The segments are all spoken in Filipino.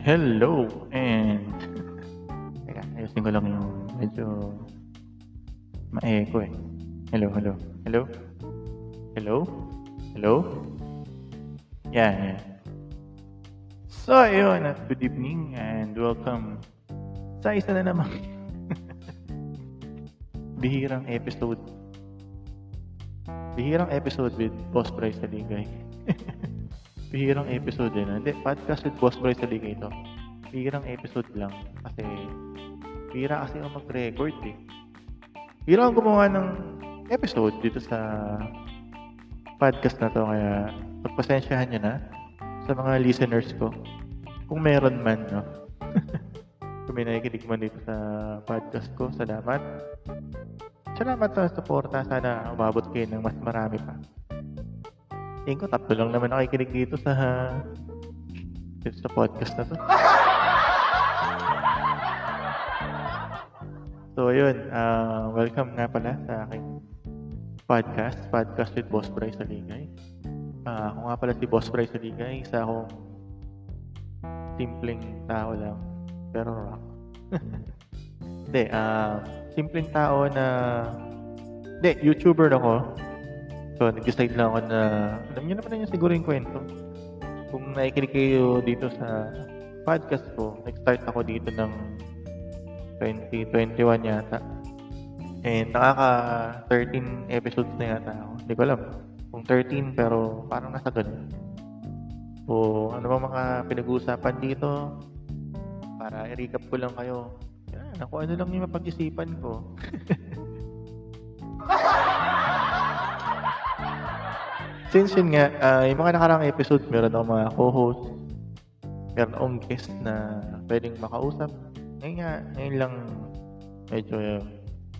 Hello and Teka, ayusin ko lang yung medyo ma-echo eh. Hello, hello. Hello? Hello? Hello? Yan, yan. So, ayun, at good evening and welcome sa isa na namang bihirang episode. Bihirang episode with Boss Bryce Saligay. bihirang episode din. Hindi, podcast with Boss Bryce Saligay ito. Bihirang episode lang. Kasi, bihira kasi ako mag-record eh. Bihira ako gumawa ng episode dito sa podcast na to. Kaya, pagpasensyahan nyo na sa mga listeners ko. Kung meron man, no? Kung may nakikinig man dito sa podcast ko, salamat. Salamat sa suporta. Sana umabot kayo ng mas marami pa. Tingin ko, tatlo lang naman nakikinig dito sa dito sa podcast na to. So, ayun. Uh, welcome nga pala sa aking podcast. Podcast with Boss Bryce Aligay. Uh, ako nga pala si Boss Bryce Aligay. Isa akong simpleng tao lang. Pero rock. Hindi, uh, simpleng tao na... Hindi, YouTuber ako. So, nag-decide lang ako na... Alam niyo naman na siguro yung kwento. Kung nakikinig kayo dito sa podcast ko, nag-start ako dito ng 2021 yata. And nakaka 13 episodes na yata ako. Hindi ko alam kung 13 pero parang nasa ganun. So, ano ba mga pinag-uusapan dito? Para i-recap ko lang kayo. Yan, ako ano lang yung mapag-isipan ko. Since yun nga, uh, yung mga nakarang episode, meron akong mga co-host, meron akong guest na pwedeng makausap. Ngayon nga, ngayon lang medyo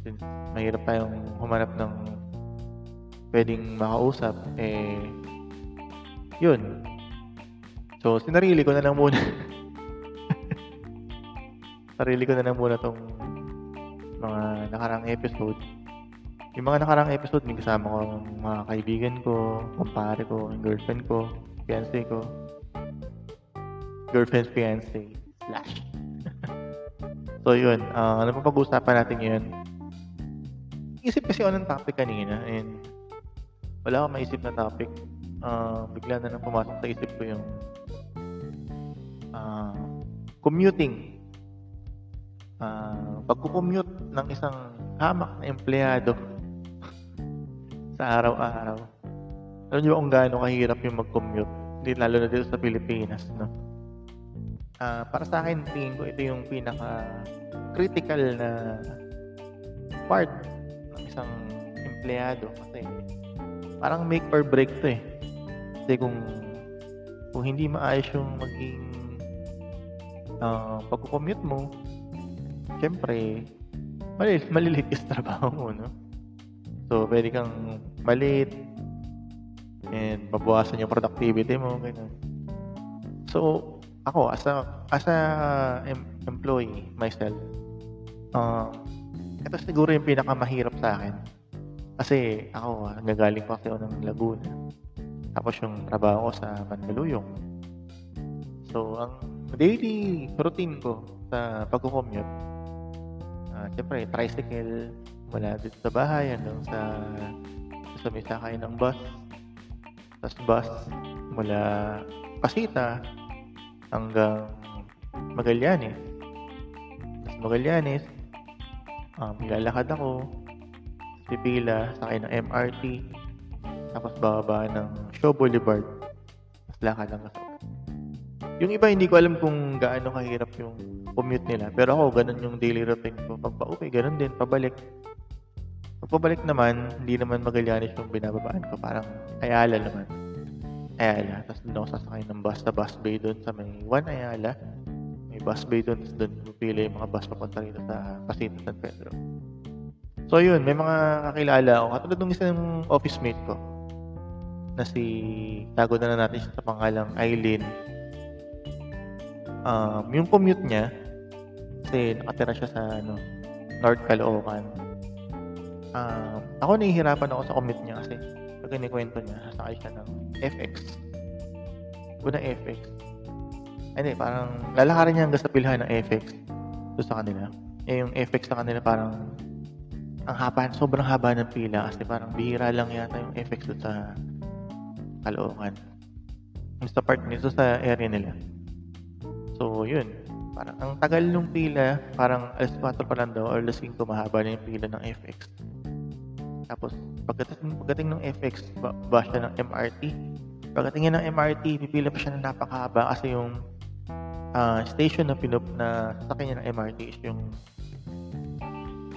since mahirap tayong humanap ng pwedeng makausap, eh, yun. So, sinarili ko na lang muna. sarili ko na lang muna tong mga nakarang episode. Yung mga nakarang episode, may kasama ko mga kaibigan ko, kumpare ko, yung girlfriend ko, fiancé ko. Girlfriend, fiancé, slash. so, yun. Uh, ano pa pag-uusapan natin ngayon? Isip kasi ako ng topic kanina and wala akong maisip na topic. Uh, bigla na nang pumasok sa isip ko yung uh, commuting. Uh, pagkukommute ng isang hamak na empleyado sa araw-araw. Alam niyo kung gaano kahirap yung mag-commute. Hindi lalo na dito sa Pilipinas, no? Uh, para sa akin, tingin ko ito yung pinaka critical na part ng isang empleyado kasi parang make or break to eh. Kasi kung kung hindi maayos yung maging uh, pagko-commute mo, syempre, malilit, malilit yung trabaho mo, no? So, pwede kang malit and mabawasan yung productivity mo, ganun. So, ako, as a, as a em- employee myself, uh, ito siguro yung pinakamahirap sa akin. Kasi ako, nagagaling pa kasi ako ng Laguna. Tapos yung trabaho ko sa Mandaluyong. So, ang daily routine ko sa pag-commute, uh, siyempre, tricycle mula dito sa bahay hanggang sa sa may sakay ng bus. Tapos bus mula Pasita hanggang Magallanes. Tapos Magallanes, um, lalakad ako, pipila, sakay ng MRT, tapos bababa ng Shaw Boulevard, tapos lakad lang ako. Yung iba, hindi ko alam kung gaano kahirap yung commute nila. Pero ako, ganun yung daily routine ko. Pag pa-uwi, ganun din, pabalik. Pabalik naman, hindi naman Magallanes yung binababaan ko. Parang Ayala naman. Ayala. Tapos doon ako sasakay ng bus sa bus bay doon sa may One Ayala. May bus bay doon. Tapos doon pupili yung mga bus papunta rito sa Casino San Pedro. So yun, may mga kakilala ako. Katulad ng isang office mate ko na si, tago na, na natin siya sa pangalang Eileen. Um, yung commute niya, kasi nakatira siya sa ano, North Caloocan. Um, ako nahihirapan ako sa commute niya kasi pag kwento niya, sasakay siya ng FX. Una FX. hindi, parang lalakarin niya hanggang sa pilhan ng FX doon sa kanila. Eh, yung FX sa kanila parang ang haba, sobrang haba ng pila kasi parang bihira lang yata yung FX doon sa Caloocan. Yung sa part nito sa area nila. So, yun. Parang ang tagal nung pila, parang alas 4 pa lang daw or alas 5 mahaba na yung pila ng FX. Tapos, pagdating, pagdating ng FX, ba, ba siya ng MRT. Pagdating ng MRT, pipila pa siya ng napakahaba kasi yung uh, station na pinup na sasakyan niya ng MRT is yung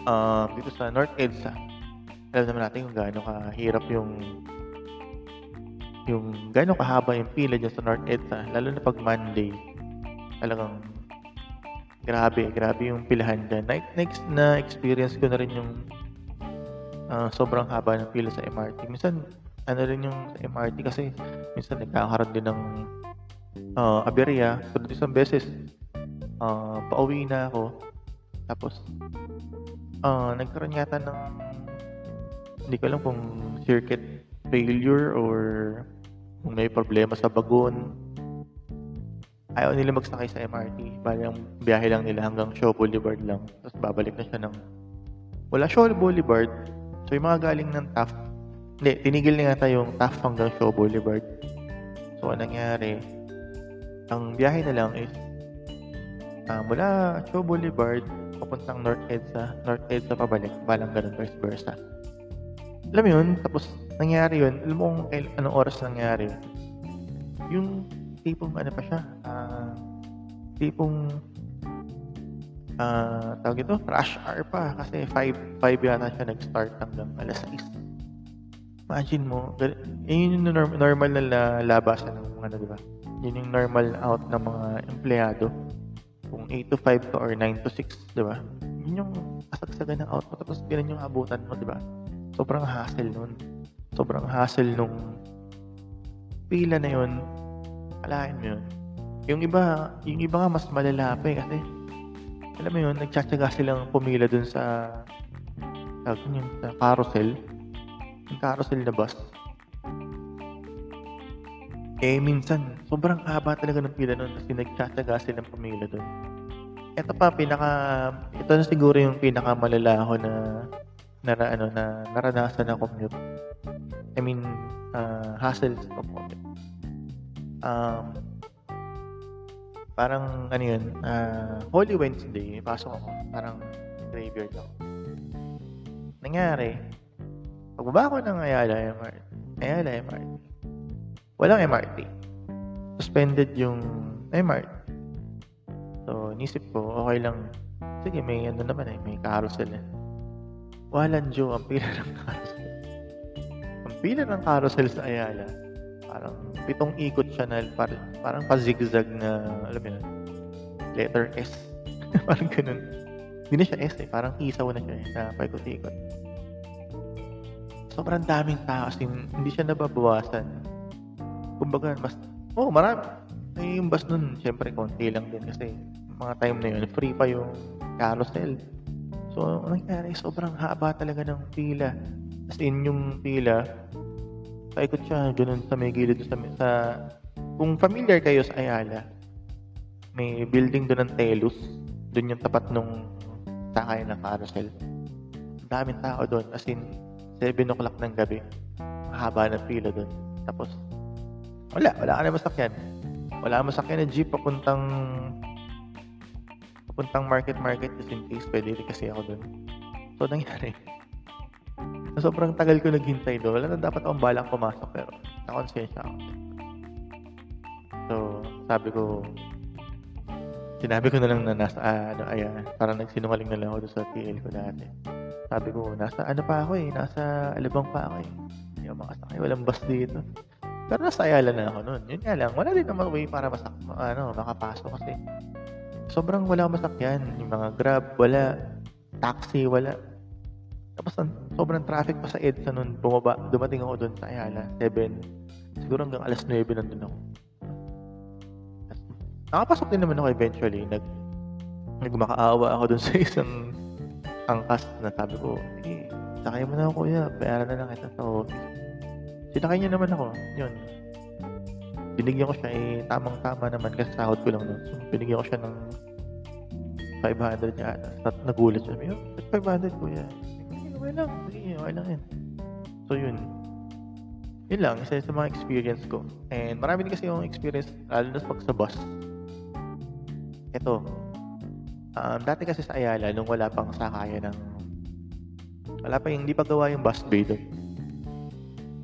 uh, dito sa North EDSA. Alam naman natin kung gaano kahirap yung yung gaano kahaba yung pila dyan sa North EDSA, lalo na pag Monday, talagang grabe, grabe yung pilahan dyan. Next na experience ko na rin yung uh, sobrang haba ng pila sa MRT. Minsan, ano rin yung MRT kasi minsan nagkakaroon din ng uh, aberya. Tulad isang beses, uh, pauwi na ako. Tapos, uh, nagkaroon yata ng hindi ko alam kung circuit failure or kung may problema sa bagon ayaw nila magsakay sa MRT. Bali, ang biyahe lang nila hanggang Shaw Boulevard lang. Tapos babalik na siya ng... Wala Shaw Boulevard. So, yung mga galing ng Taft, hindi, tinigil na yata yung Taft hanggang Shaw Boulevard. So, anong nangyari? Ang biyahe na lang is uh, mula Shaw Boulevard papuntang North EDSA, North EDSA pabalik, balang ganun vice versa. Alam yun, tapos nangyari yun, alam mo kung anong oras nangyari. Yung tipong ano pa siya, uh, tipong uh, tawag ito, rush hour pa kasi 5 5 yata siya nag-start hanggang alas 6. Imagine mo, yun yung norm, normal na labasan ng mga ano, di ba? Yun yung normal out ng mga empleyado. Kung 8 to 5 to or 9 to 6, di ba? Yun yung kasagsagan ng out mo. Tapos ganun yung abutan mo, di ba? Sobrang hassle nun. Sobrang hassle nung pila na yun Alain mo yun. Yung iba, yung iba nga mas malala pa eh, kasi alam mo yun, nagtsatsaga silang pumila dun sa tawag yun, sa carousel. Yung carousel na bus. Eh, minsan, sobrang haba talaga ng pila nun kasi nagtsatsaga silang pumila dun. Ito pa, pinaka, ito na siguro yung pinaka malala ako na, na, ano, na naranasan na commute. I mean, uh, hassles of commute um, parang ano yun, uh, Holy Wednesday, pasok ako, parang graveyard ako. Nangyari, pagbaba ko ng Ayala MRT, Ayala MRT, walang MRT. Suspended yung MRT. So, nisip ko, okay lang, sige, may ano naman eh, may carousel eh. Walang Joe, ang pila ng carousel. Ang pila ng carousel sa Ayala, Parang pitong ikot siya na parang, parang pa-zigzag na, alam mo yun, letter S. parang ganun. Hindi na siya S eh. Parang isaw na siya eh, na paikot-ikot. Sobrang daming tao. As in, hindi siya nababawasan. Kumbaga, mas, oh, marami. Eh, yung bus nun, syempre, konti lang din kasi mga time na yun, free pa yung carousel. So, ang nangyari, sobrang haba talaga ng pila. As in, yung pila, paikot siya ganun sa may gilid sa, sa kung familiar kayo sa Ayala may building doon ng Telus doon yung tapat nung sakay ng carousel. Daming tao doon as in 7 o'clock ng gabi mahaba ng pila doon. Tapos wala wala ka na masakyan. Wala masakyan na jeep papuntang papuntang market market just in case pwede rin kasi ako doon. So nangyari sobrang tagal ko naghintay doon. Wala na dapat akong balang pumasok pero nakonsensya ako. So, sabi ko, sinabi ko na lang na nasa, uh, ano, ayan, parang nagsinungaling na lang ako doon sa TL ko dati. Sabi ko, nasa, ano pa ako eh, nasa Alabang pa ako eh. Hindi ako makasakay, walang bus dito. Pero nasa Ayala na ako noon. Yun nga lang, wala din naman way para masak, ano, makapasok kasi sobrang wala masakyan. Yung mga grab, wala. Taxi, wala tapos sobrang traffic pa sa EDSA noon. Bumaba, dumating ako doon sa Ayala, 7. Siguro hanggang alas 9 nandun ako. Nakapasok din naman ako eventually. Nag, nagmakaawa ako doon sa isang angkas na sabi ko, eh, sakay mo na ako kuya, bayaran na lang kita sa office. Sinakay niya naman ako, yun. binigyan ko siya eh, tamang-tama naman kasi sahod ko lang nun. So, binigyan ko siya ng 500 niya. At nagulat siya. Yung, 500 kuya. Okay lang. Sige, okay lang yan. So, yun. Yun lang. Isa sa mga experience ko. And marami din kasi yung experience, lalo na pag sa bus. Ito. Um, dati kasi sa Ayala, nung wala pang sakayan ng wala pa yung, hindi pa gawa yung bus bay doon.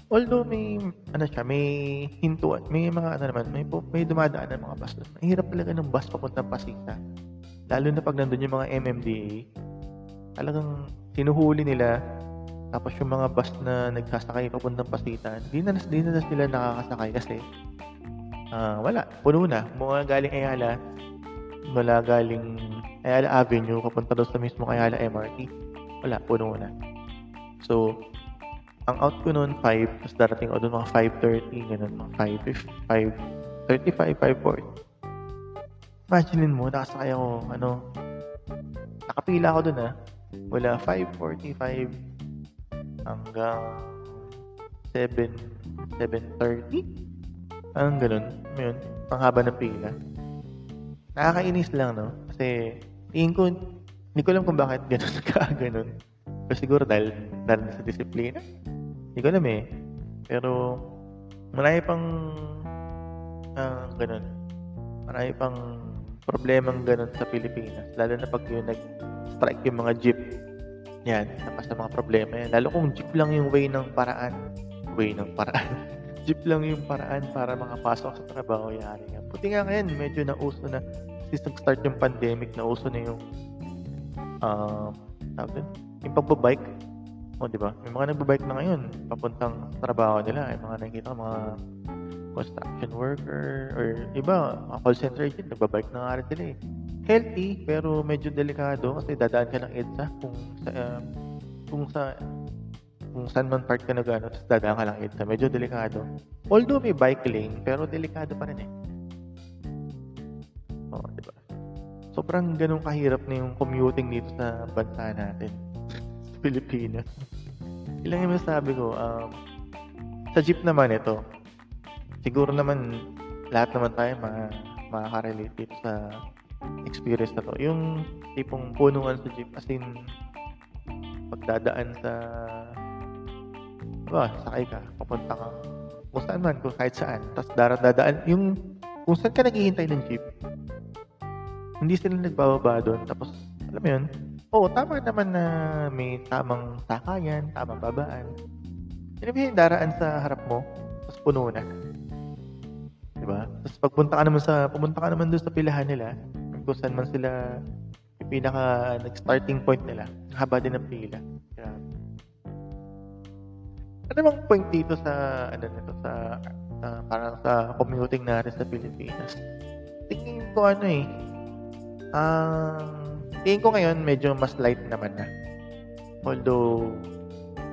Although may, ano siya, may hintuan, may mga ano naman, may, may dumadaan ng mga bus doon. Mahirap talaga ng bus papunta Pasita. Lalo na pag nandun yung mga MMDA, talagang sinuhuli nila, tapos yung mga bus na nagsasakay papuntang Pasita, hindi na, di na sila nakakasakay kasi uh, wala, puno na. Mga galing Ayala, wala galing Ayala Avenue, papunta doon sa mismo Ayala MRT wala, puno na. So, ang out ko noon 5, tapos darating ako doon mga 5.30, ganun, mga 5, 5, 35, 5.40. Imaginin mo, nakasakay ako, ano, nakapila ako doon ah. Wala, 5.45 hanggang 7, 7.30. Anong ganun. Yun, panghaba ng pila. Nakakainis lang, no? Kasi, tingin ko, hindi ko alam kung bakit ganun ka ganun. Pero siguro dahil, dahil sa disiplina. Hindi ko alam eh. Pero marami pang uh, ganun. Marami pang problemang ganun sa Pilipinas. Lalo na pag yung nag-strike yung mga jeep. Yan, tapos sa mga problema yan. Lalo kung jeep lang yung way ng paraan. Way ng paraan. jeep lang yung paraan para makapasok sa trabaho. Yari nga. Puti nga ngayon, medyo nauso na. Since nag-start yung pandemic, nauso na yung um, tawag yung pagbabike, o oh, di ba? May mga nagbabike na ngayon, papuntang trabaho nila, yung mga nakikita mga construction worker, or iba, mga call center agent, nagbabike na nga rin sila eh. Healthy, pero medyo delikado kasi dadaan ka ng EDSA kung sa, uh, kung sa kung saan man part ka na gano'n, tapos dadaan ka lang EDSA. Medyo delikado. Although may bike lane, pero delikado pa rin eh. Oh, di ba? sobrang ganun kahirap na yung commuting dito sa bansa natin. sa Pilipinas. Ilang yung masabi ko, um, sa jeep naman ito, siguro naman lahat naman tayo ma makaka-relate dito sa experience na to. Yung tipong punungan sa jeep, as in, pagdadaan sa, ba, sakay ka, papunta ka, kung saan man, kung kahit saan, tapos dadaan, yung, kung saan ka naghihintay ng jeep, hindi sila nagbababa doon. Tapos, alam mo yun, oo, tama naman na may tamang sakayan, tamang babaan. Sinabi daraan sa harap mo, tapos puno na. Diba? Tapos pagpunta ka naman sa, pumunta ka naman doon sa pilahan nila, kung saan man sila yung pinaka nag-starting point nila, haba din ng pila. Grabe. Ano bang point dito sa, ano nito, sa, uh, parang sa commuting natin sa Pilipinas? Tingin ko ano eh, ang um, tingin ko ngayon medyo mas light naman na. Although,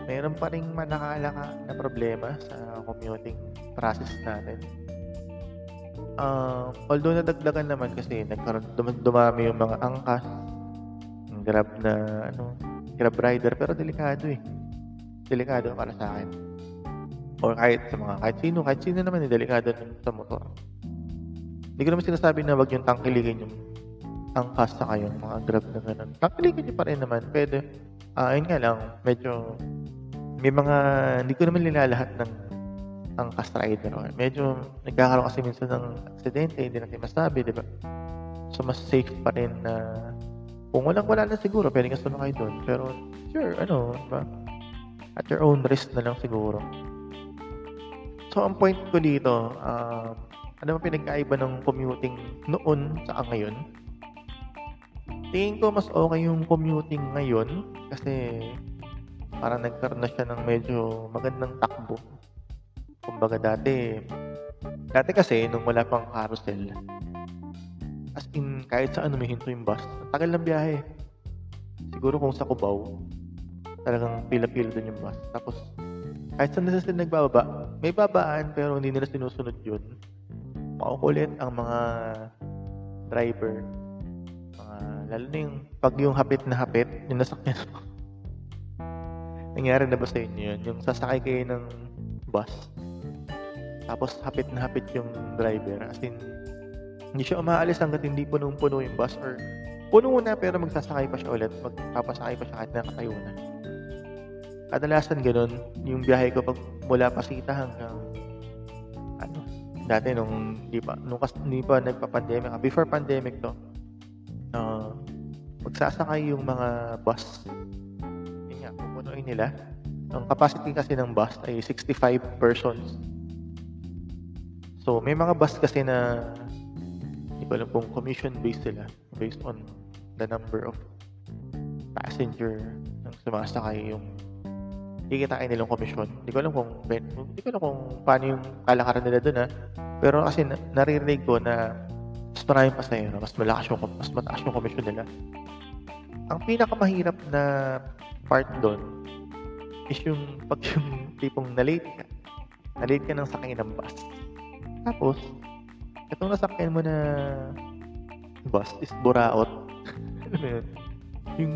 meron pa rin manakalaka na problema sa commuting process natin. Um, although nadagdagan naman kasi nagkaroon dum- dumami yung mga angkas, yung grab na ano, grab rider pero delikado eh. Delikado para sa akin. Or kahit sa mga kahit sino, kahit sino naman eh, delikado sa motor. Hindi ko naman sinasabi na wag yung tangkilikin yung angkas sa kayong mga grab na ganun. Kakilikin nyo pa rin naman. Pwede. Uh, ayun nga lang, medyo may mga, hindi ko naman nilalahat ng angkas rider. Medyo nagkakaroon kasi minsan ng aksidente, hindi natin masabi, di ba? So, mas safe pa rin na kung walang wala na siguro, pwede ka sumakay doon. Pero, sure, ano, ba? At your own risk na lang siguro. So, ang point ko dito, uh, ano ba pinagkaiba ng commuting noon sa ngayon? Tingin ko mas okay yung commuting ngayon kasi parang nagkaroon na siya ng medyo magandang takbo. Kumbaga dati, dati kasi nung wala pang carousel, as in kahit saan humihinto yung bus, ang tagal ng biyahe. Siguro kung sa Cubao, talagang pila-pila doon yung bus. Tapos kahit saan na sila nagbababa, may babaan pero hindi nila sinusunod yun. Makukulit ang mga driver Lalo na yung pag yung hapit na hapit, yung nasakyan mo. Nangyari na ba sa inyo yun? Yung sasakay kayo ng bus, Tapos hapit na hapit yung driver. As in, hindi siya umaalis hanggat hindi punong-puno yung bus or puno na pero magsasakay pa siya ulit. Magpapasakay pa siya kahit nakatayo na. Kadalasan ganun, yung biyahe ko pag mula Pasita hanggang ano, dati nung di pa nung kas, hindi pa nagpa-pandemic, ah, before pandemic to. Uh, magsasakay yung mga bus. Yun nga, pupunuin nila. Ang capacity kasi ng bus ay 65 persons. So, may mga bus kasi na hindi ko alam kung commission-based sila based on the number of passenger ng sumasakay yung kikitain nilang komisyon. Hindi ko alam kung hindi ko alam kung paano yung kalakaran nila doon ha. Pero kasi na, naririnig ko na mas maraming pasahero, mas malakas yung mas mataas yung komisyon nila. Ang pinakamahirap na part doon is yung pag yung tipong na-late ka. Na-late ka ng sakay ng bus tapos, itong nasakyan mo na bus is buraot. Yun? Yung,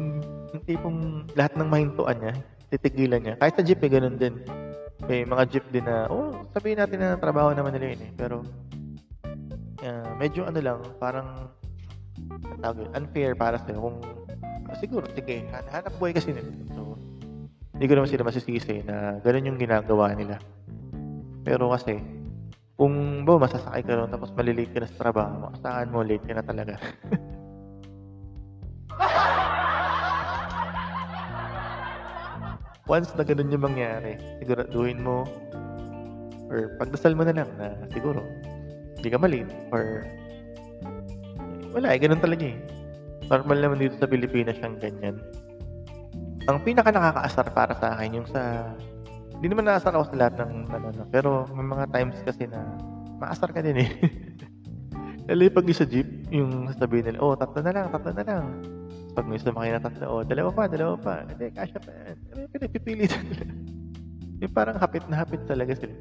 yung tipong lahat ng mahintuan niya, titigilan niya. Kahit sa jeep, eh, ganun din. May mga jeep din na, oh, sabihin natin na trabaho naman nila yun eh. Pero, uh, medyo ano lang, parang, tawag unfair para sa'yo. Kung, uh, siguro, sige, hanap buhay kasi nila. So, hindi ko naman sila masisisi na ganun yung ginagawa nila. Pero kasi, kung ba masasakay ka ron tapos malilate ka na sa trabaho, saan mo late ka na talaga. Once na ganun yung mangyari, siguraduhin mo or pagdasal mo na lang na siguro hindi ka malate or wala eh, ganun talaga eh. Normal naman dito sa Pilipinas siyang ganyan. Ang pinaka nakakaasar para sa akin yung sa hindi naman naasar ako sa lahat ng ano, pero may mga times kasi na maasar ka din eh. Lalo pag sa jeep, yung sasabihin nila, oh, tatlo na lang, tatlo na lang. Pag may sumakay na tatlo, oh, dalawa pa, dalawa pa. Hindi, kasya pa yan. Ano pinagpipili nila? yung parang hapit na hapit talaga sila.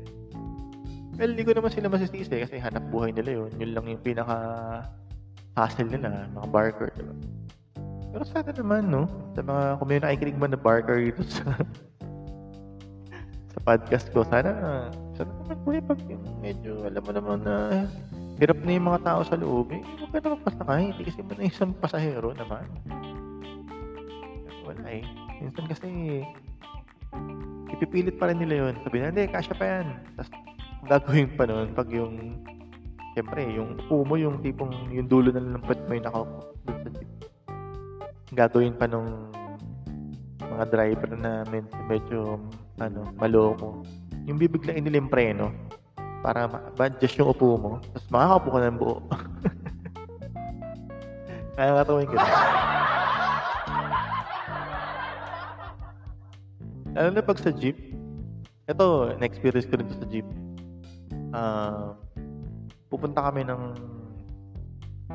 Well, hindi ko naman sila masisisi kasi hanap buhay nila yun. Yun lang yung pinaka hassle nila, mga barker, diba? Pero sa akin naman, no? Sa mga, kung may nakikinig man na barker dito sa podcast ko. Sana, sana naman pag medyo alam mo naman na hirap na yung mga tao sa loob, eh, huwag ka naman pasakay. Hindi kasi mo na isang pasahero naman. Wala eh. Minsan kasi, ipipilit pa rin nila yun. Sabi na, hindi, kasya pa yan. Tapos, gagawin pa nun pag yung, siyempre, yung upo mo, yung tipong, yung dulo na lang mo yung nakaupo dun sa jeep. Gagawin pa nung mga driver na medyo ano, maloko. Yung bibiglain nila yung preno para ma-adjust yung upo mo, tapos makakapo ka ng buo. Kaya katawin ko. Ano na pag sa jeep, ito, na-experience ko rin sa jeep. Uh, pupunta kami ng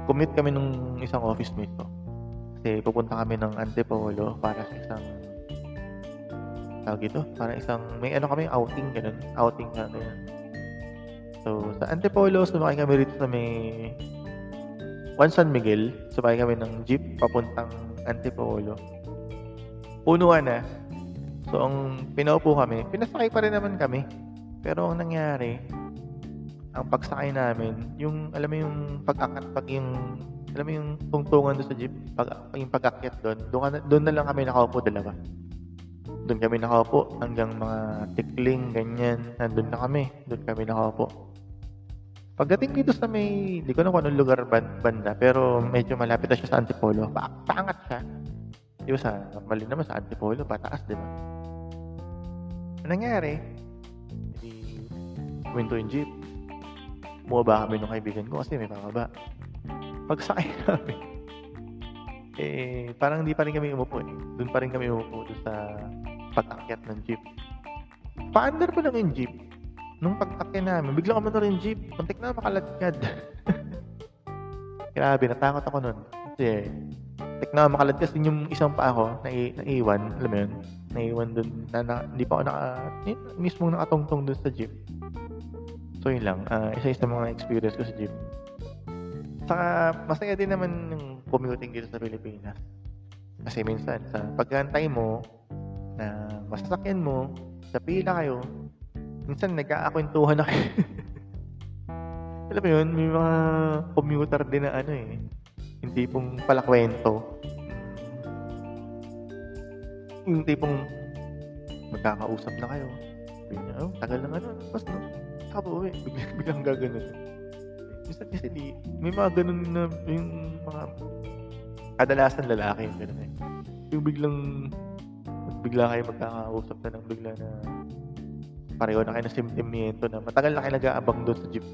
commute kami ng isang office mate ko. Kasi pupunta kami ng Antipolo para sa isang tawag ito, parang isang, may ano kami, outing, ganun. Outing na, ganun. So, sa Antipolo, sumakay kami rito sa may Juan San Miguel. Sumakay kami ng jeep papuntang Antipolo. Punuan na. So, ang pinaupo kami, pinasakay pa rin naman kami. Pero ang nangyari, ang pagsakay namin, yung, alam mo yung pag-akat, pag yung, alam mo yung tungtungan doon sa jeep, pag, yung pag-akyat doon, doon, doon na lang kami nakaupo dalawa. Doon kami nakaupo hanggang mga tikling, ganyan. Nandun na kami. Doon kami nakaupo. Pagdating dito sa may, hindi ko na kung anong lugar banda, pero medyo malapit na siya sa Antipolo. Pa paangat siya. Di ba sa, normal naman sa Antipolo, pataas, di ba? Ano nangyari? Hindi, window yung jeep. Bumaba kami ng kaibigan ko kasi may pangaba. Pagsakay namin, eh, parang hindi pa rin kami umupo eh. Doon pa rin kami umupo doon sa pag-akyat ng jeep. Paandar pa lang yung jeep. Nung pag-akyat namin, biglang na rin jeep. Muntik na makaladkad. Grabe, natakot ako nun. Kasi, muntik na makalad kasi yung isang pa ako, na naiwan, alam mo yun, naiwan dun, na, na, hindi pa ako naka, yun, mismo nakatungtong dun sa jeep. So yun lang, uh, isa-isa mga experience ko sa jeep. Saka, masaya din naman yung commuting dito sa Pilipinas. Kasi minsan, sa pagkantay mo, na masasakyan mo, sa pila kayo, minsan nagkakakwentuhan na kayo. alam mo yun, may mga commuter din na ano eh, hindi pong palakwento. Yung tipong magkakausap na kayo. Niya, oh, tagal na ano, pas no? Saka po eh, biglang, biglang gaganon. Minsan kasi di, may mga ganun na yung mga kadalasan lalaki yung ganun eh. Yung biglang bigla kayo magkakausap na ng bigla na pareho na kayo ng sentimiento na matagal na kayo nag-aabang doon sa jeep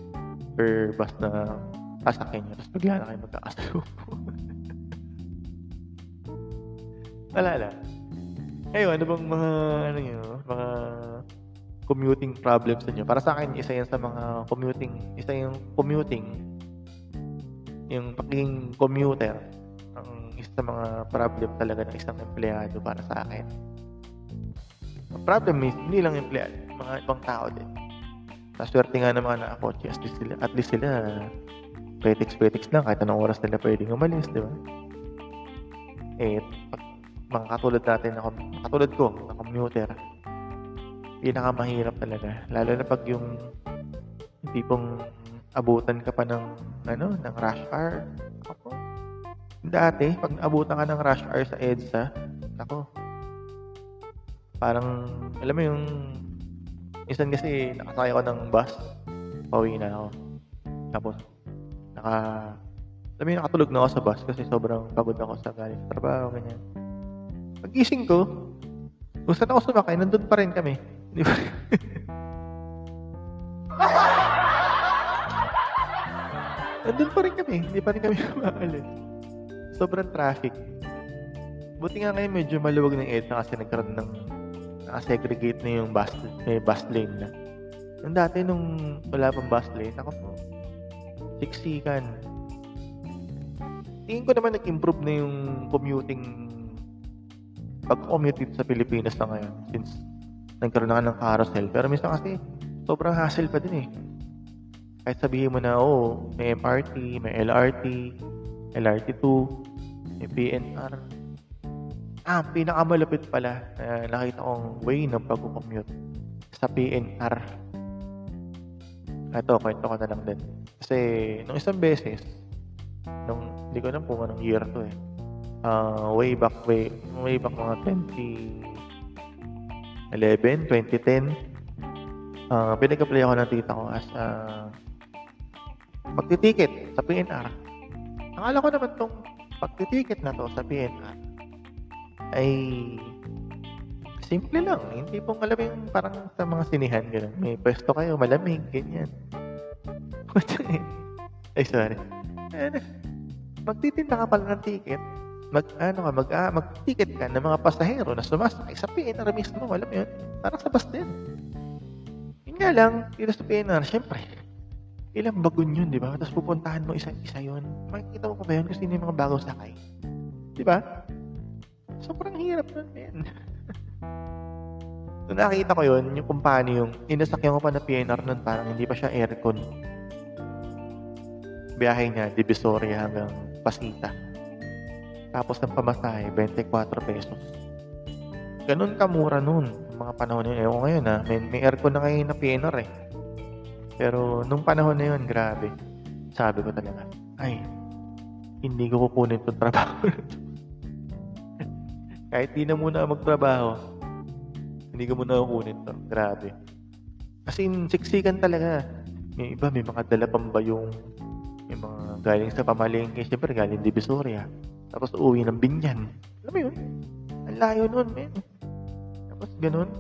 or bus na sasakyan nyo. Tapos bigla na kayo magkakasalupo. Wala lang. Ngayon, ano bang mga, ano nyo, mga commuting problems niyo? Para sa akin, isa yan sa mga commuting, isa yung commuting, yung pagiging commuter, ang isa sa mga problem talaga ng isang empleyado para sa akin. Ang problem is, hindi lang empleyado, mga ibang tao din. Naswerte nga ng mga nakakotse, at least sila, at least sila, petiks-petiks lang, kahit anong oras nila pwedeng umalis, di ba? Eh, pag mga katulad natin, na, katulad ko, na commuter, pinakamahirap talaga. Lalo na pag yung hindi pong abutan ka pa ng, ano, ng rush hour. Ako, dati, pag abutan ka ng rush hour sa EDSA, ako, parang, alam mo yung, isan kasi nakasakay ako ng bus, pauwi na ako. Tapos, naka, alam mo yung nakatulog na ako sa bus kasi sobrang pagod ako sa galing sa trabaho, ganyan. Pagising ko, kung saan ako sumakay, nandun pa rin kami. Di ba? nandun pa rin kami. Hindi pa rin kami kumakalit. Sobrang traffic. Buti nga ngayon medyo maluwag ng EDSA kasi nagkaroon ng naka-segregate na yung bus, may bus lane na. Yung dati nung wala pang bus lane, ako po, siksikan. Tingin ko naman nag-improve na yung commuting pag-commute sa Pilipinas na ngayon since nagkaroon na ng carousel. Pero minsan kasi sobrang hassle pa din eh. Kahit sabihin mo na, oh, may MRT, may LRT, LRT2, may PNR. Ah, pinakamalapit pala na nakita kong way ng pag-commute sa PNR. Ito, kwento ko na lang din. Kasi, nung isang beses, nung, hindi ko alam kung anong year to eh. Uh, way back, way, way back mga 2011, 2010, uh, pinag-apply ako ng tita ko as uh, magtiticket sa PNR. Akala ko naman tong pagtiticket na to sa PNR ay simple lang. Hindi pong alam yung parang sa mga sinihan, gano'n. May pwesto kayo, malamig, ganyan. ay, sorry. Magtitinda ka pala ng ticket, mag ano ka, mag ah, mag-ticket ka ng mga pasahero na sumasakay sa PNR mismo, alam mo yun? Parang sa bus din. Yun nga lang, dito sa PNR, syempre, ilang bagon yun, di ba? Tapos pupuntahan mo isa-isa yun. Makikita mo pa ba yun kung sino yung mga bagong sakay? Di ba? Sobrang hirap nun, men. so, nakita ko yun, yung kung yung inasakyan ko pa na PNR nun, parang hindi pa siya aircon. Biyahe niya, Divisoria hanggang Pasita. Tapos ng pamasahe, 24 pesos. Ganun kamura nun, mga panahon yun. Ewan ngayon ha, may, may aircon na ngayon na PNR eh. Pero nung panahon na yun, grabe. Sabi ko talaga, ay, hindi ko kukunin itong trabaho Kahit di na muna magtrabaho, hindi ko muna kukunin to. Grabe. Kasi siksikan talaga. May iba, may mga dala pang bayong, may mga galing sa pamalengke, siyempre galing Divisoria. Tapos uuwi ng binyan. Alam mo yun? Ang layo nun, men. Tapos ganun.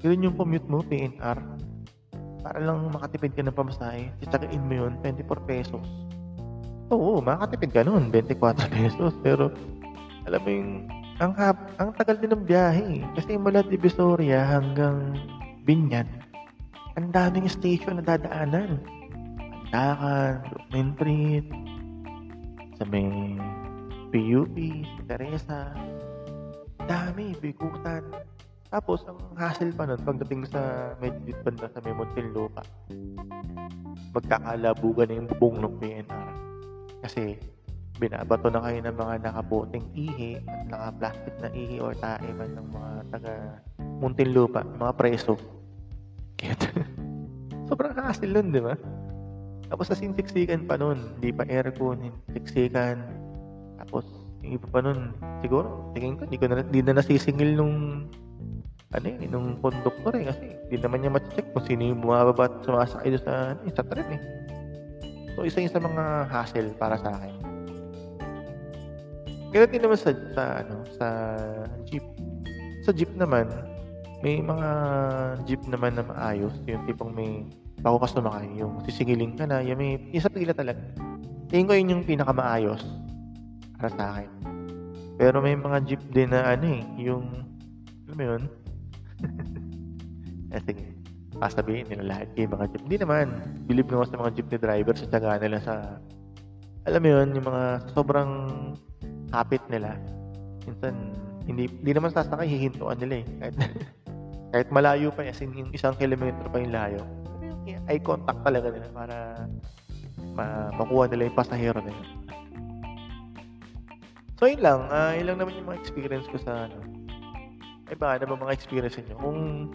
Ganun yung commute mo, PNR. Para lang makatipid ka ng pamasahe. Tsagain mo yun, 24 pesos. Oo, makakatipid ka nun, 24 pesos. Pero, alam mo yung, ang, hap, ang tagal din ng biyahe. Kasi mula Divisoria hanggang Binyan, ang daming station na dadaanan. Andakan, Brooklyn Street, sa may PUP, Teresa, dami, bigutan. Tapos, ang hassle pa nun, pagdating sa medyo banda sa may Muntinlupa, magkakalabugan na yung bubong ng PNR. Kasi, binabato na kayo ng mga nakaboting ihi at naka-plastic na ihi or tae man ng mga taga Muntinlupa, mga preso. Kaya, sobrang hassle nun, di ba? Tapos as siksikan pa nun, hindi pa aircon, siksikan. Tapos yung iba pa nun, siguro, tingin ko, hindi ko na, hindi na nasisingil nung ano eh, nung conductor eh, kasi hindi naman niya ma-check kung sino yung bumababa at sumasakay doon sa, ano, sa tren eh. So, isa yun sa mga hassle para sa akin. Ganun din naman sa, sa, ano, sa jeep. Sa jeep naman, may mga jeep naman na maayos. Yung tipong may bago ka sumakay, yung sisingilin ka na, yung may, yung sa pila talaga. Tingin ko yun yung pinakamaayos para sa akin. Pero may mga jeep din na ano eh, yung, alam mo yun? eh, sige, sasabihin nila lahat yung mga jeep. Hindi naman, believe naman sa mga jeepney driver sa tsaga nila sa, alam mo yun, yung mga sobrang hapit nila. Minsan, hindi, hindi naman sasakay, hihintuan nila eh. Kahit, kahit malayo pa, as in, yung isang kilometro pa yung layo. Eye contact talaga nila para ma makuha nila yung pasahero nila. So, yun lang. Uh, yun lang naman yung mga experience ko sa ano. Ay ba, ano ba mga experience niyo? Kung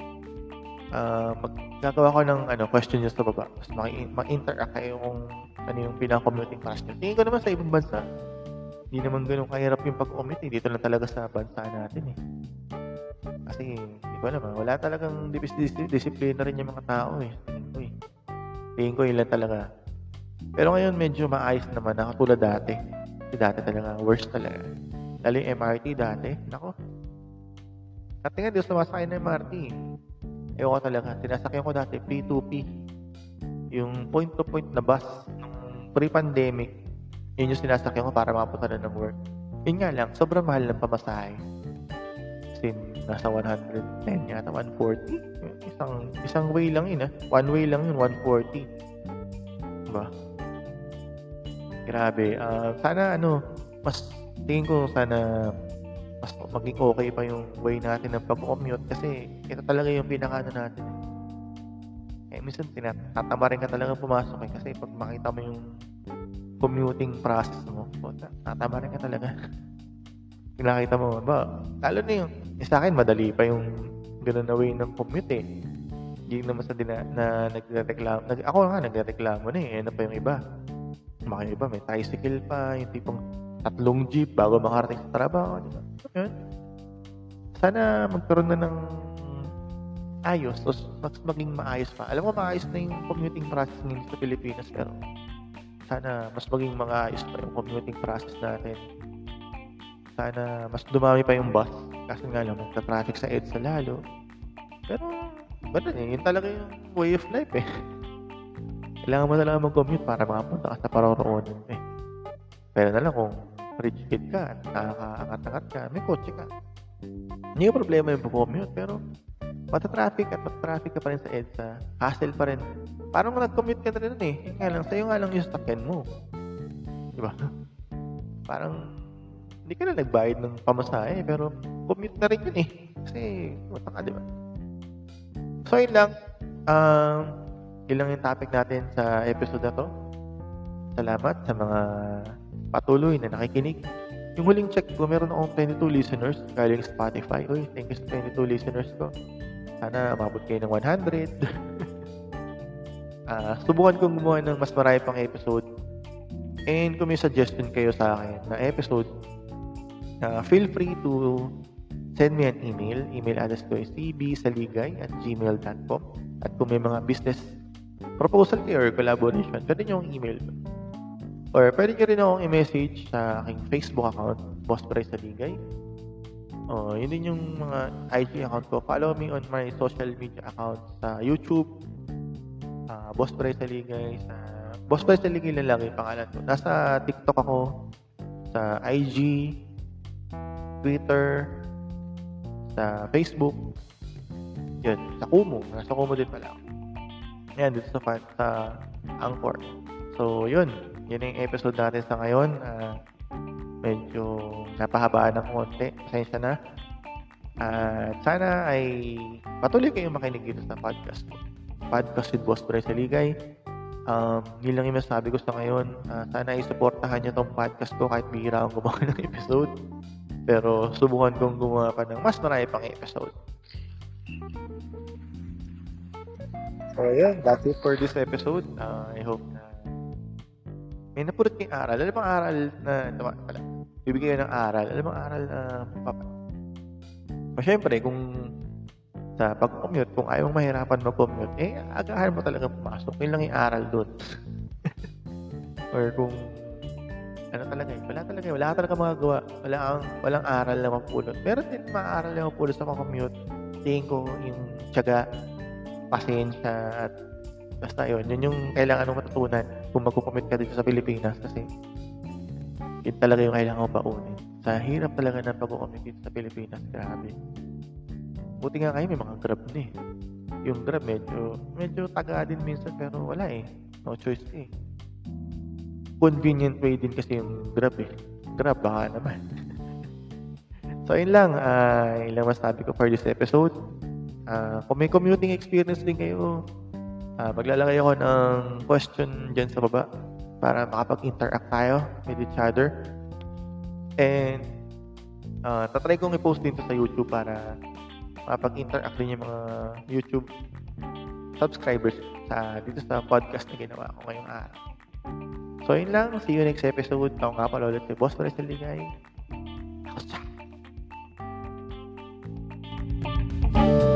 uh, maggagawa ko ng ano, question nyo sa baba, tapos mag-interact kayo kung ano yung pinaka-commuting class nyo. Tingin ko naman sa ibang bansa, hindi naman ganun kahirap yung pag-commute. Eh. Dito lang talaga sa bansa natin eh. Kasi, di ba naman, wala talagang disiplina rin yung mga tao eh. Ko eh. Tingin ko yun talaga. Pero ngayon medyo maayos naman na katulad dati. Kasi dati talaga, worst talaga. Lalo yung MRT dati, nako. Dati nga, di sumasakay ng MRT. Ewan ko talaga, sinasakyan ko dati, P2P. Yung point-to-point na bus, pre-pandemic, yun yung sinasakyan ko para mapunta na ng work. Yun nga lang, sobrang mahal ng pamasahe. Sin nasa 110 yata, 140. Isang, isang way lang yun ah. One way lang yun, 140. Diba? Grabe. Uh, sana ano, mas tingin ko sana mas maging okay pa yung way natin ng pag-commute kasi ito talaga yung pinaka natin. Eh, minsan tinatama rin ka talaga pumasok eh kasi pag makita mo yung commuting process mo, tatama rin ka talaga. Pinakita mo, ba, lalo na yung, eh, sa akin, madali pa yung ganun na way ng commute eh. Hindi naman sa dina, na nagre-reklamo. Nag, ako nga, nagre-reklamo na eh. Ano pa yung iba? Mga iba, may tricycle pa, yung tipong tatlong jeep bago makarating sa trabaho. Di? Yun. Sana magkaroon na ng ayos, o mas maging maayos pa. Alam mo, maayos na yung commuting process ngayon sa Pilipinas, pero sana mas maging maayos pa yung commuting process natin. Sana mas dumami pa yung bus. Kasi nga lang, magka-traffic sa EDSA lalo. Pero, ganun eh. Yun talaga yung way of life eh. Kailangan mo na lang mag-commute para makapunta ka sa paroroonan eh. Pero na lang kung rich kid ka at nakakaangat-angat ka, may kotse ka. Hindi problema yung commute, pero mata-traffic at mata-traffic ka pa rin sa EDSA, hassle pa rin. Parang nag-commute ka na rin eh. Yung lang, sa'yo nga lang yung sakyan mo. Di ba? Parang, hindi ka na nagbayad ng pamasahe, pero commute na rin yun eh. Kasi, mata ka, di ba? So, yun lang. Um, yun lang yung topic natin sa episode na to. Salamat sa mga patuloy na nakikinig. Yung huling check ko, meron akong 22 listeners galing Spotify. Uy, thank you sa 22 listeners ko. Sana umabot kayo ng 100. uh, ah, subukan kong gumawa ng mas marami pang episode. And kung may suggestion kayo sa akin na episode, uh, feel free to send me an email. Email address ko is cbsaligay at gmail.com. At kung may mga business proposal kayo or collaboration, pwede nyo yung email ko. Or pwede nyo rin akong i-message sa aking Facebook account, Boss Price Saligay. Oh, yun din yung mga IG account ko. Follow me on my social media account sa YouTube, uh, Boss Price Saligay, sa Boss Price Saligay lang lang yung pangalan ko. Nasa TikTok ako, sa IG, Twitter, sa Facebook, yun, sa Kumu. Nasa Kumu din pala ako. Yan, dito sa, fan, sa Anchor. So, yun. Yun yung episode natin sa ngayon. Uh, medyo napahabaan ng konti. Pasensya na. At sana ay patuloy kayong makinig dito sa podcast ko. Podcast with Boss Bray Saligay. Um, yun lang yung masabi ko sa ngayon. Uh, sana ay supportahan nyo tong podcast ko kahit bihira akong gumawa ng episode. Pero subukan kong gumawa pa ng mas marami pang episode. So, yeah, that's it for this episode. Uh, I hope na may napulot kayong aral. Alam bang aral na, ito pala, bibigyan ng aral. Alam bang aral na, papa, o syempre, kung sa pag-commute, kung ayaw mong mahirapan mag-commute, eh, agahan mo talaga pumasok. Yun lang yung aral doon. Or kung, ano talaga eh, wala talaga, wala ka talaga magagawa. Wala ang, walang aral na mapulot. Meron din maaral na mapulot sa pag-commute. Tingin ko yung tiyaga, pasensya, at basta yun. Yun yung kailangan mong matutunan kung mag-commute ka dito sa Pilipinas kasi yun talaga yung kailangan mo paunin. Sa hirap talaga ng pag-commute dito sa Pilipinas, grabe. Buti nga kayo may mga grab na eh. Yung grab medyo, medyo taga din minsan pero wala eh. No choice eh. Convenient way din kasi yung grab eh. Grab baka naman. so yun lang, uh, yun lang masabi ko for this episode. Uh, kung may commuting experience din kayo, uh, maglalagay ako ng question dyan sa baba para makapag-interact tayo with each other. And uh, tatry kong i-post din to sa YouTube para makapag-interact din yung mga YouTube subscribers sa dito sa podcast na ginawa ko ngayong araw. So, yun lang. See you next episode. Ako nga pala ulit si Boss Maris Ligay. Ako siya. thank you